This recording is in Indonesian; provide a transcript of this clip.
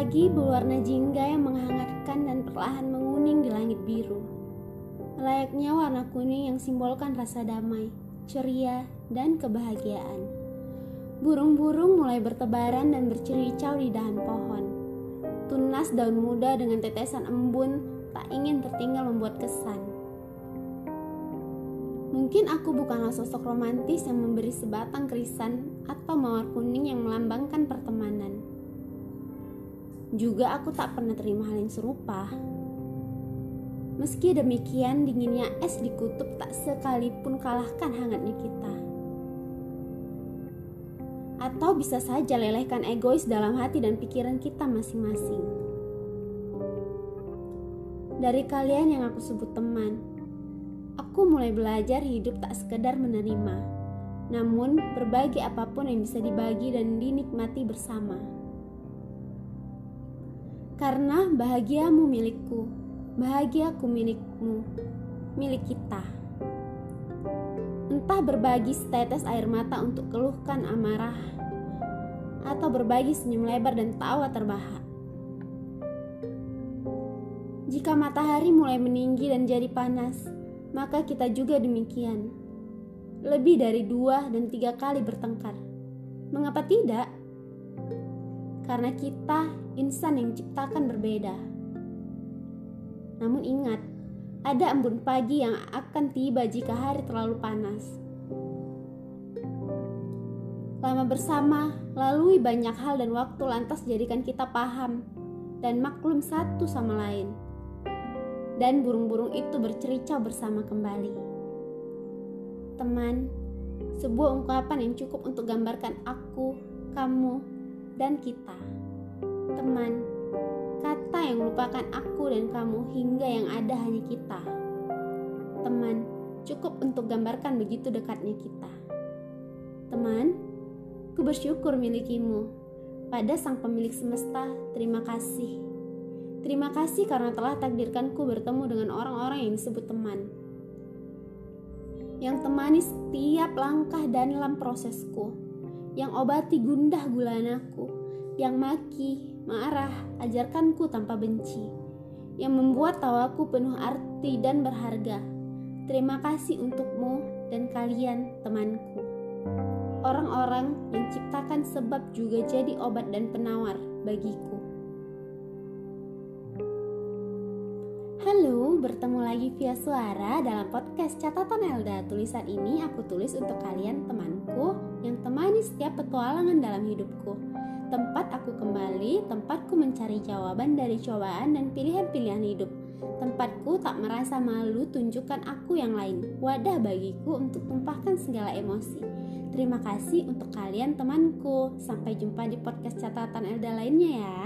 Pagi berwarna jingga yang menghangatkan dan perlahan menguning di langit biru. Layaknya warna kuning yang simbolkan rasa damai, ceria, dan kebahagiaan. Burung-burung mulai bertebaran dan bercericau di dahan pohon. Tunas daun muda dengan tetesan embun tak ingin tertinggal membuat kesan. Mungkin aku bukanlah sosok romantis yang memberi sebatang kerisan atau mawar kuning yang melambangkan pertemanan juga aku tak pernah terima hal yang serupa. Meski demikian, dinginnya es di kutub tak sekalipun kalahkan hangatnya kita. Atau bisa saja lelehkan egois dalam hati dan pikiran kita masing-masing. Dari kalian yang aku sebut teman, aku mulai belajar hidup tak sekedar menerima, namun berbagi apa pun yang bisa dibagi dan dinikmati bersama karena bahagiamu milikku, bahagiaku milikmu, milik kita. Entah berbagi setetes air mata untuk keluhkan amarah, atau berbagi senyum lebar dan tawa terbahak. Jika matahari mulai meninggi dan jadi panas, maka kita juga demikian. Lebih dari dua dan tiga kali bertengkar. Mengapa tidak? Karena kita insan yang diciptakan berbeda. Namun ingat, ada embun pagi yang akan tiba jika hari terlalu panas. Lama bersama, lalui banyak hal dan waktu lantas jadikan kita paham dan maklum satu sama lain. Dan burung-burung itu bercericau bersama kembali. Teman, sebuah ungkapan yang cukup untuk gambarkan aku, kamu, dan kita. Teman, kata yang melupakan aku dan kamu hingga yang ada hanya kita. Teman, cukup untuk gambarkan begitu dekatnya kita. Teman, ku bersyukur milikimu. Pada sang pemilik semesta, terima kasih. Terima kasih karena telah takdirkanku bertemu dengan orang-orang yang disebut teman. Yang temani setiap langkah dan dalam prosesku yang obati gundah gulanaku, yang maki, marah, ajarkanku tanpa benci, yang membuat tawaku penuh arti dan berharga. Terima kasih untukmu dan kalian temanku. Orang-orang yang ciptakan sebab juga jadi obat dan penawar bagiku. Bertemu lagi via suara dalam podcast Catatan Elda. Tulisan ini aku tulis untuk kalian temanku yang temani setiap petualangan dalam hidupku. Tempat aku kembali, tempatku mencari jawaban dari cobaan dan pilihan-pilihan hidup. Tempatku tak merasa malu tunjukkan aku yang lain. Wadah bagiku untuk tumpahkan segala emosi. Terima kasih untuk kalian temanku. Sampai jumpa di podcast catatan Elda lainnya ya.